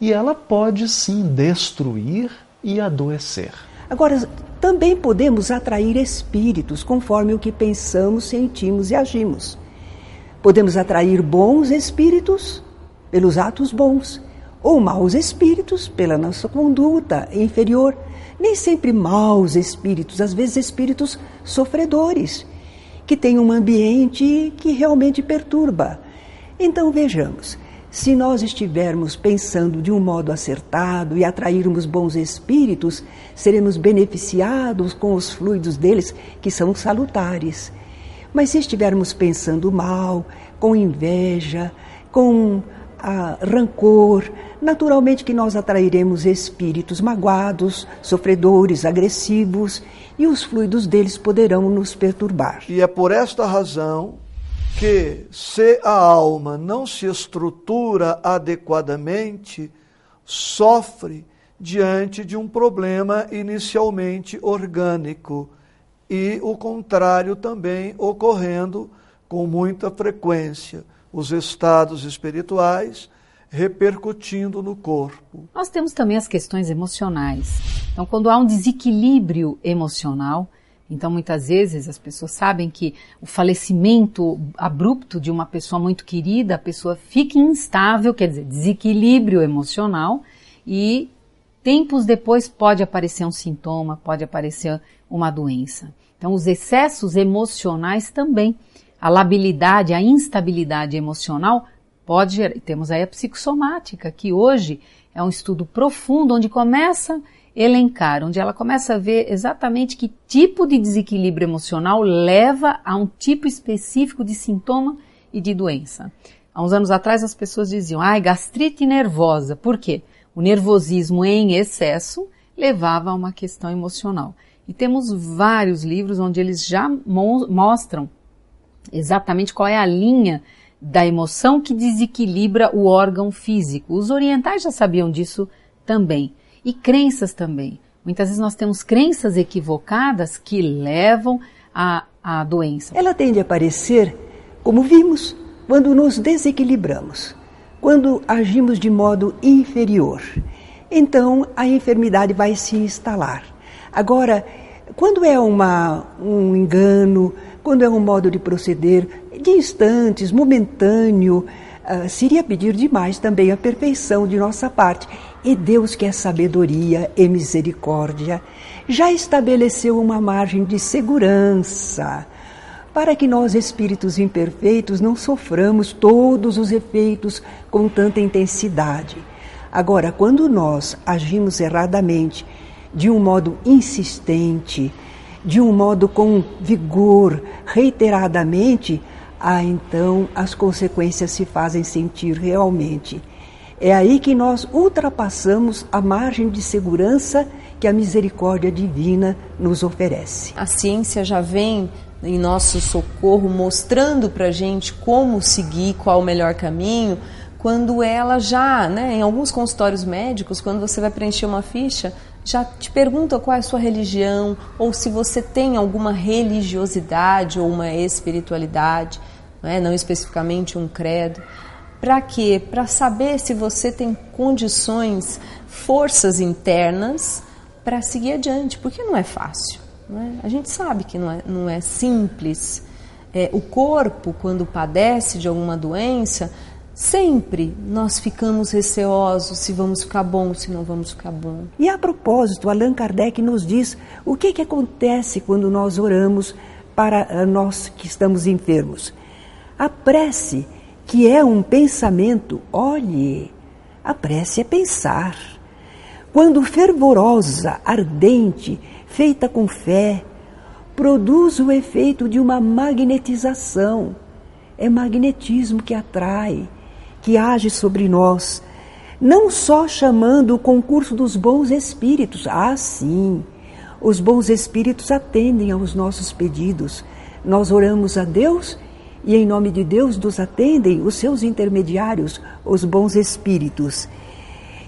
E ela pode sim destruir e adoecer. Agora, também podemos atrair espíritos conforme o que pensamos, sentimos e agimos. Podemos atrair bons espíritos pelos atos bons, ou maus espíritos pela nossa conduta inferior. Nem sempre maus espíritos, às vezes espíritos sofredores, que têm um ambiente que realmente perturba. Então vejamos, se nós estivermos pensando de um modo acertado e atrairmos bons espíritos, seremos beneficiados com os fluidos deles, que são salutares. Mas se estivermos pensando mal, com inveja, com ah, rancor, naturalmente que nós atrairemos espíritos magoados, sofredores, agressivos, e os fluidos deles poderão nos perturbar. E é por esta razão que, se a alma não se estrutura adequadamente, sofre diante de um problema inicialmente orgânico e o contrário também ocorrendo com muita frequência, os estados espirituais repercutindo no corpo. Nós temos também as questões emocionais. Então, quando há um desequilíbrio emocional, então, muitas vezes as pessoas sabem que o falecimento abrupto de uma pessoa muito querida, a pessoa fica instável, quer dizer, desequilíbrio emocional, e tempos depois pode aparecer um sintoma, pode aparecer uma doença. Então, os excessos emocionais também, a labilidade, a instabilidade emocional pode gerar. Temos aí a psicossomática, que hoje é um estudo profundo, onde começa elencar, onde ela começa a ver exatamente que tipo de desequilíbrio emocional leva a um tipo específico de sintoma e de doença. Há uns anos atrás as pessoas diziam, ai, gastrite nervosa. Por quê? O nervosismo em excesso levava a uma questão emocional. E temos vários livros onde eles já mo mostram exatamente qual é a linha da emoção que desequilibra o órgão físico. Os orientais já sabiam disso também e crenças também. Muitas vezes nós temos crenças equivocadas que levam à, à doença. Ela tende a aparecer, como vimos, quando nos desequilibramos, quando agimos de modo inferior. Então a enfermidade vai se instalar. Agora, quando é uma, um engano, quando é um modo de proceder de instantes, momentâneo, uh, seria pedir demais também a perfeição de nossa parte. E Deus, que é sabedoria e misericórdia, já estabeleceu uma margem de segurança para que nós, espíritos imperfeitos, não soframos todos os efeitos com tanta intensidade. Agora, quando nós agimos erradamente, de um modo insistente, de um modo com vigor, reiteradamente, ah, então as consequências se fazem sentir realmente. É aí que nós ultrapassamos a margem de segurança que a misericórdia divina nos oferece. A ciência já vem em nosso socorro mostrando para gente como seguir, qual o melhor caminho, quando ela já, né, em alguns consultórios médicos, quando você vai preencher uma ficha, já te pergunta qual é a sua religião ou se você tem alguma religiosidade ou uma espiritualidade, não, é? não especificamente um credo. Para quê? Para saber se você tem condições, forças internas para seguir adiante, porque não é fácil. Não é? A gente sabe que não é, não é simples. É, o corpo, quando padece de alguma doença, sempre nós ficamos receosos se vamos ficar bom, se não vamos ficar bom. E a propósito, Allan Kardec nos diz o que, que acontece quando nós oramos para eh, nós que estamos enfermos. A prece que é um pensamento, olhe, a prece é pensar. Quando fervorosa, ardente, feita com fé, produz o efeito de uma magnetização. É magnetismo que atrai, que age sobre nós. não só chamando o concurso dos bons espíritos. Ah, sim, os bons espíritos atendem aos nossos pedidos. Nós oramos a Deus e, em nome de Deus, nos atendem os seus intermediários, os bons espíritos.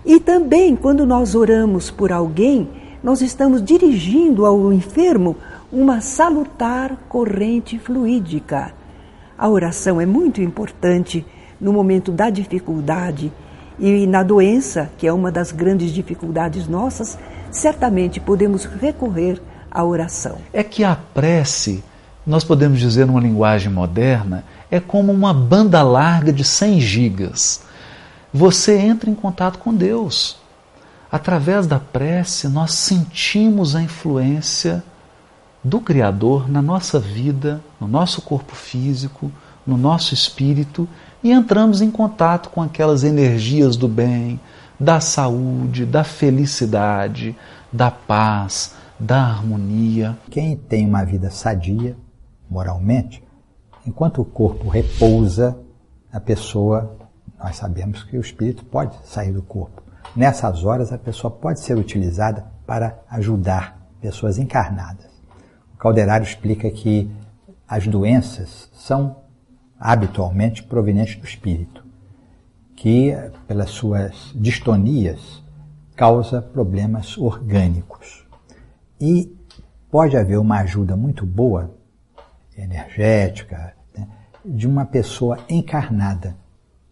E também, quando nós oramos por alguém, nós estamos dirigindo ao enfermo uma salutar corrente fluídica. A oração é muito importante no momento da dificuldade e na doença, que é uma das grandes dificuldades nossas, certamente podemos recorrer à oração. É que a prece, nós podemos dizer numa linguagem moderna, é como uma banda larga de 100 gigas. Você entra em contato com Deus. Através da prece, nós sentimos a influência do Criador na nossa vida, no nosso corpo físico, no nosso espírito e entramos em contato com aquelas energias do bem, da saúde, da felicidade, da paz, da harmonia. Quem tem uma vida sadia, moralmente, enquanto o corpo repousa, a pessoa, nós sabemos que o espírito pode sair do corpo. Nessas horas, a pessoa pode ser utilizada para ajudar pessoas encarnadas. O Calderário explica que as doenças são habitualmente provenientes do espírito, que, pelas suas distonias, causa problemas orgânicos. E pode haver uma ajuda muito boa, energética, né, de uma pessoa encarnada.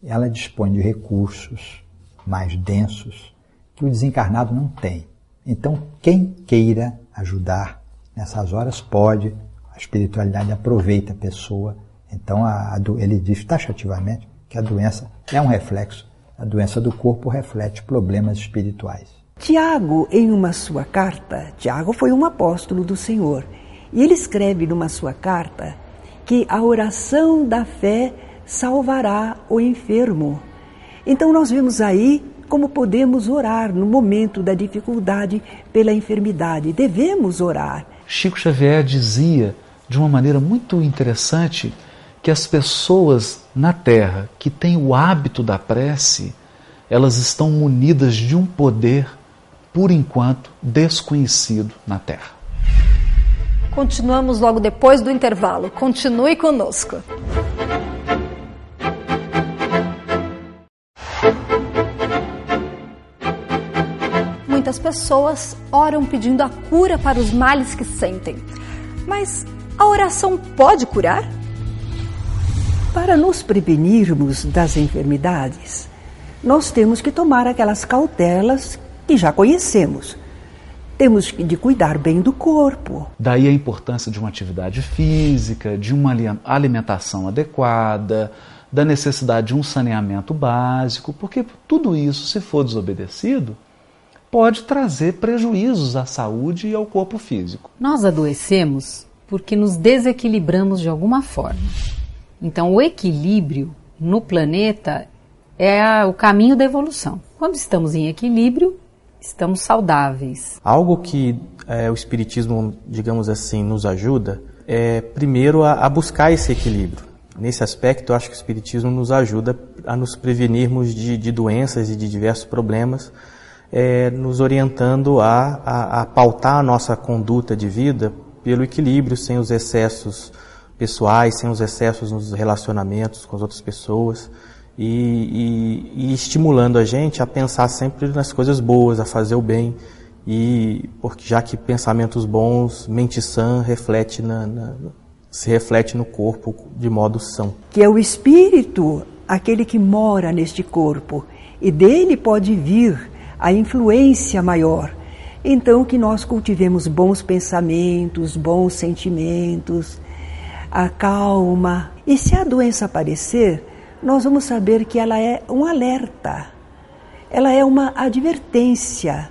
Ela dispõe de recursos mais densos que o desencarnado não tem. Então, quem queira ajudar nessas horas pode, a espiritualidade aproveita a pessoa então a, a, ele diz taxativamente que a doença é um reflexo, a doença do corpo reflete problemas espirituais. Tiago, em uma sua carta, Tiago foi um apóstolo do Senhor, e ele escreve numa sua carta que a oração da fé salvará o enfermo. Então nós vemos aí como podemos orar no momento da dificuldade pela enfermidade. Devemos orar. Chico Xavier dizia de uma maneira muito interessante que as pessoas na Terra que têm o hábito da prece, elas estão munidas de um poder, por enquanto, desconhecido na Terra. Continuamos logo depois do intervalo. Continue conosco. Muitas pessoas oram pedindo a cura para os males que sentem. Mas a oração pode curar? Para nos prevenirmos das enfermidades, nós temos que tomar aquelas cautelas que já conhecemos. Temos de cuidar bem do corpo. Daí a importância de uma atividade física, de uma alimentação adequada, da necessidade de um saneamento básico, porque tudo isso, se for desobedecido, pode trazer prejuízos à saúde e ao corpo físico. Nós adoecemos porque nos desequilibramos de alguma forma. Então, o equilíbrio no planeta é o caminho da evolução. Quando estamos em equilíbrio, estamos saudáveis. Algo que é, o Espiritismo, digamos assim, nos ajuda é, primeiro, a, a, buscar esse equilíbrio. Nesse aspecto, eu acho que o Espiritismo nos ajuda a nos prevenirmos de, de doenças e de diversos problemas, é, nos orientando a, a, a pautar a nossa conduta de vida pelo equilíbrio, sem os excessos pessoais, sem os excessos nos relacionamentos com as outras pessoas e, e, e, estimulando a gente a pensar sempre nas coisas boas, a fazer o bem e porque já que pensamentos bons, mente sã reflete na, na, se reflete no corpo de modo são. Que é o espírito aquele que mora neste corpo e dele pode vir a influência maior. Então que nós cultivemos bons pensamentos, bons sentimentos, a calma. E se a doença aparecer, nós vamos saber que ela é um alerta, ela é uma advertência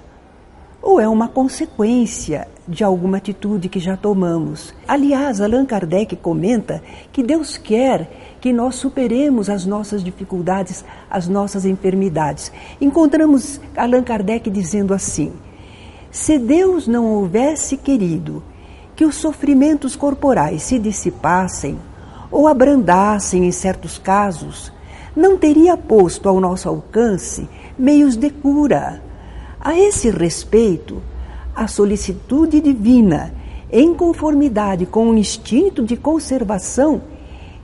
ou é uma consequência de alguma atitude que já tomamos. Aliás, Allan Kardec comenta que Deus quer que nós superemos as nossas dificuldades, as nossas enfermidades. Encontramos Allan Kardec dizendo assim: se Deus não houvesse querido que os sofrimentos corporais se dissipassem ou abrandassem em certos casos, não teria posto ao nosso alcance meios de cura. A esse respeito, a solicitude divina, em conformidade com o instinto de conservação,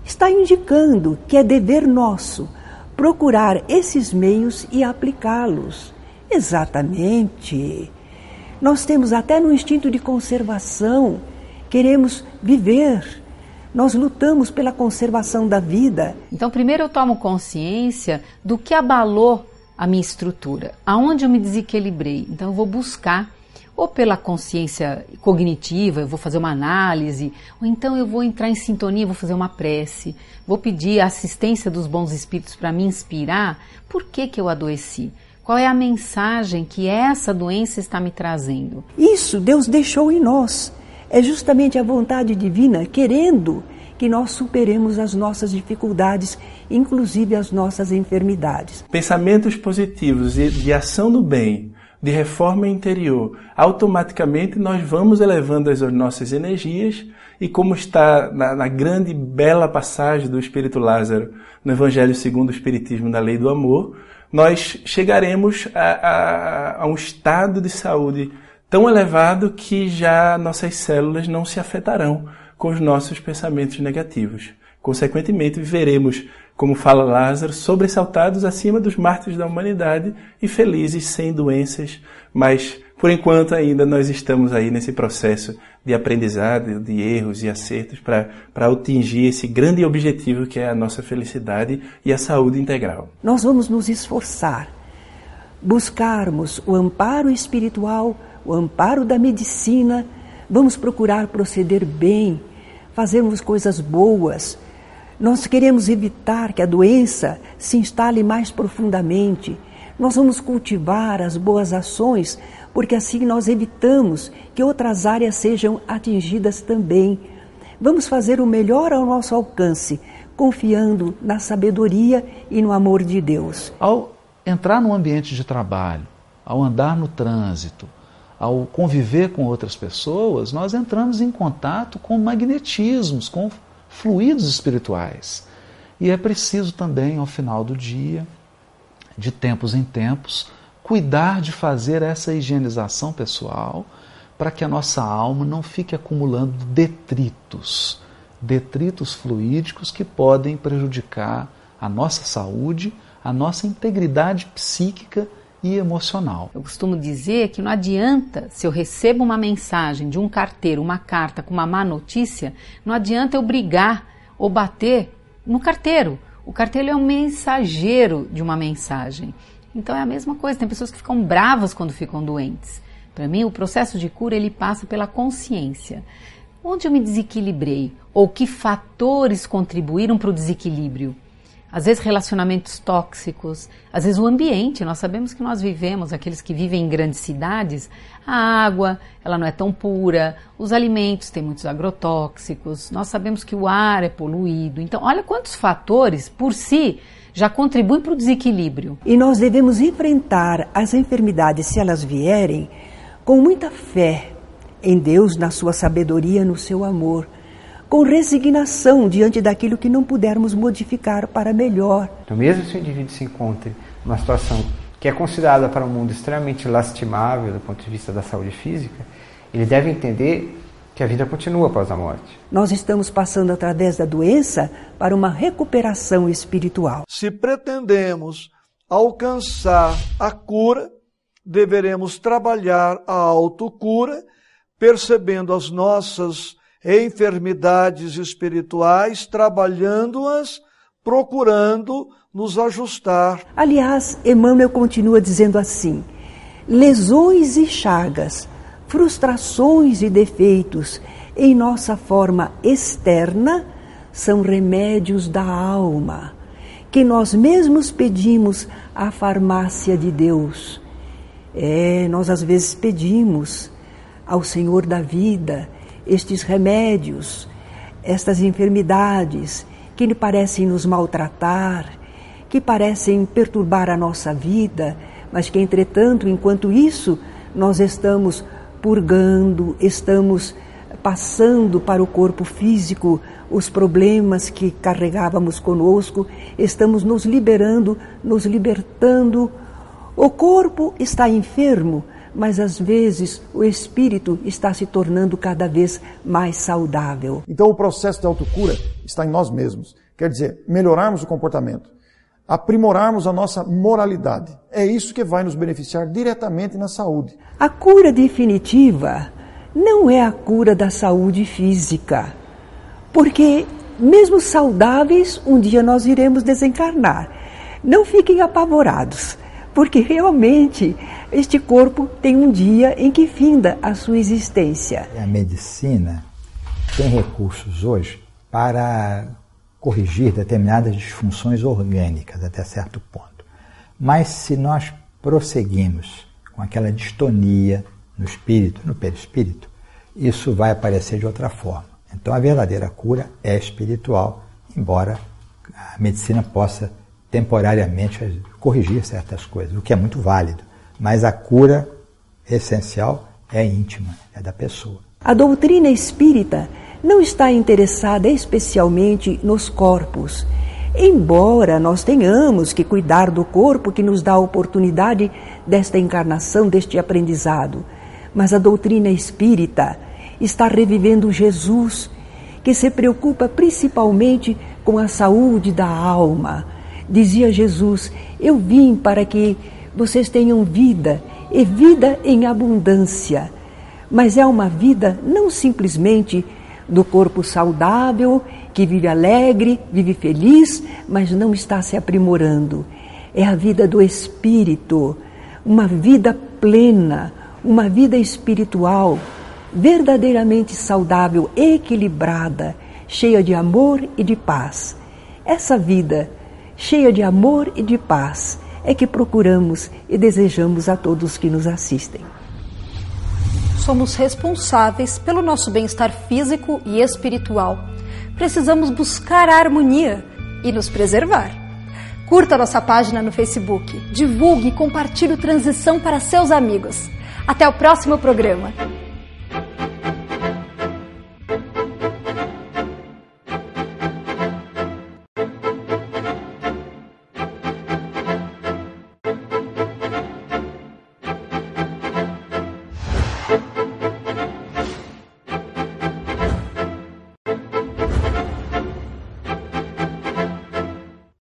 está indicando que é dever nosso procurar esses meios e aplicá-los. Exatamente. Nós temos até no instinto de conservação, queremos viver. Nós lutamos pela conservação da vida. Então, primeiro eu tomo consciência do que abalou a minha estrutura, aonde eu me desequilibrei. Então, eu vou buscar ou pela consciência cognitiva, eu vou fazer uma análise, ou então eu vou entrar em sintonia, vou fazer uma prece, vou pedir a assistência dos bons espíritos para me inspirar. Por que, que eu adoeci? Qual é a mensagem que essa doença está me trazendo? Isso Deus deixou em nós. É justamente a vontade divina querendo que nós superemos as nossas dificuldades, inclusive as nossas enfermidades. Pensamentos positivos e de ação do bem, de reforma interior, automaticamente nós vamos elevando as nossas energias e como está na, na grande bela passagem do Espírito Lázaro no Evangelho segundo o Espiritismo da Lei do Amor, nós chegaremos a, a, a um estado de saúde tão elevado que já nossas células não se afetarão com os nossos pensamentos negativos. Consequentemente, viveremos, como fala Lázaro, sobressaltados acima dos mártires da humanidade e felizes sem doenças, mas por enquanto ainda nós estamos aí nesse processo de aprendizado, de erros e acertos para atingir esse grande objetivo que é a nossa felicidade e a saúde integral. Nós vamos nos esforçar, buscarmos o amparo espiritual, o amparo da medicina, vamos procurar proceder bem, fazermos coisas boas. Nós queremos evitar que a doença se instale mais profundamente. Nós vamos cultivar as boas ações, porque assim nós evitamos que outras áreas sejam atingidas também. Vamos fazer o melhor ao nosso alcance, confiando na sabedoria e no amor de Deus. Ao entrar no ambiente de trabalho, ao andar no trânsito, ao conviver com outras pessoas, nós entramos em contato com magnetismos, com fluidos espirituais. E é preciso também, ao final do dia, de tempos em tempos, cuidar de fazer essa higienização pessoal para que a nossa alma não fique acumulando detritos, detritos fluídicos que podem prejudicar a nossa saúde, a nossa integridade psíquica e emocional. Eu costumo dizer que não adianta, se eu recebo uma mensagem de um carteiro, uma carta com uma má notícia, não adianta eu brigar ou bater no carteiro. O carteiro é um mensageiro de uma mensagem. Então é a mesma coisa, tem pessoas que ficam bravas quando ficam doentes. Para mim, o processo de cura ele passa pela consciência. Onde eu me desequilibrei? Ou que fatores contribuíram para o desequilíbrio? Às vezes relacionamentos tóxicos, às vezes o ambiente. Nós sabemos que nós vivemos, aqueles que vivem em grandes cidades, a água, ela não é tão pura, os alimentos têm muitos agrotóxicos, nós sabemos que o ar é poluído. Então, olha quantos fatores por si já contribuem para o desequilíbrio. E nós devemos enfrentar as enfermidades, se elas vierem, com muita fé em Deus, na sua sabedoria, no seu amor com resignação diante daquilo que não pudermos modificar para melhor. Então, mesmo se o indivíduo se encontre numa situação que é considerada para o mundo extremamente lastimável do ponto de vista da saúde física, ele deve entender que a vida continua após a morte. Nós estamos passando através da doença para uma recuperação espiritual. Se pretendemos alcançar a cura, deveremos trabalhar a autocura, percebendo as nossas enfermidades espirituais, trabalhando-as, procurando nos ajustar. Aliás, Emmanuel continua dizendo assim: lesões e chagas, frustrações e defeitos em nossa forma externa são remédios da alma, que nós mesmos pedimos à farmácia de Deus. É, nós às vezes pedimos ao Senhor da vida estes remédios, estas enfermidades que lhe parecem nos maltratar, que parecem perturbar a nossa vida, mas que, entretanto, enquanto isso, nós estamos purgando, estamos passando para o corpo físico os problemas que carregávamos conosco, estamos nos liberando, nos libertando. O corpo está enfermo, mas às vezes o espírito está se tornando cada vez mais saudável. Então o processo de autocura está em nós mesmos. Quer dizer, melhorarmos o comportamento, aprimorarmos a nossa moralidade. É isso que vai nos beneficiar diretamente na saúde. A cura definitiva não é a cura da saúde física, porque mesmo saudáveis, um dia nós iremos desencarnar. Não fiquem apavorados, porque realmente este corpo tem um dia em que finda a sua existência. A medicina tem recursos hoje para corrigir determinadas disfunções orgânicas até certo ponto. Mas se nós prosseguimos com aquela distonia no espírito, no perispírito, isso vai aparecer de outra forma. Então a verdadeira cura é espiritual, embora a medicina possa temporariamente corrigir certas coisas, o que é muito válido. Mas a cura essencial é íntima, é da pessoa. A doutrina espírita não está interessada especialmente nos corpos. Embora nós tenhamos que cuidar do corpo que nos dá a oportunidade desta encarnação, deste aprendizado, mas a doutrina espírita está revivendo Jesus, que se preocupa principalmente com a saúde da alma. Dizia Jesus: Eu vim para que vocês tenham vida e vida em abundância. Mas é uma vida não simplesmente do corpo saudável, que vive alegre, vive feliz, mas não está se aprimorando. É a vida do espírito, uma vida plena, uma vida espiritual verdadeiramente saudável, equilibrada, cheia de amor e de paz. Essa vida, cheia de amor e de paz, é que procuramos e desejamos a todos que nos assistem. Somos responsáveis pelo nosso bem-estar físico e espiritual. Precisamos buscar a harmonia e nos preservar. Curta nossa página no Facebook, divulgue e compartilhe o Transição para seus amigos. Até o próximo programa.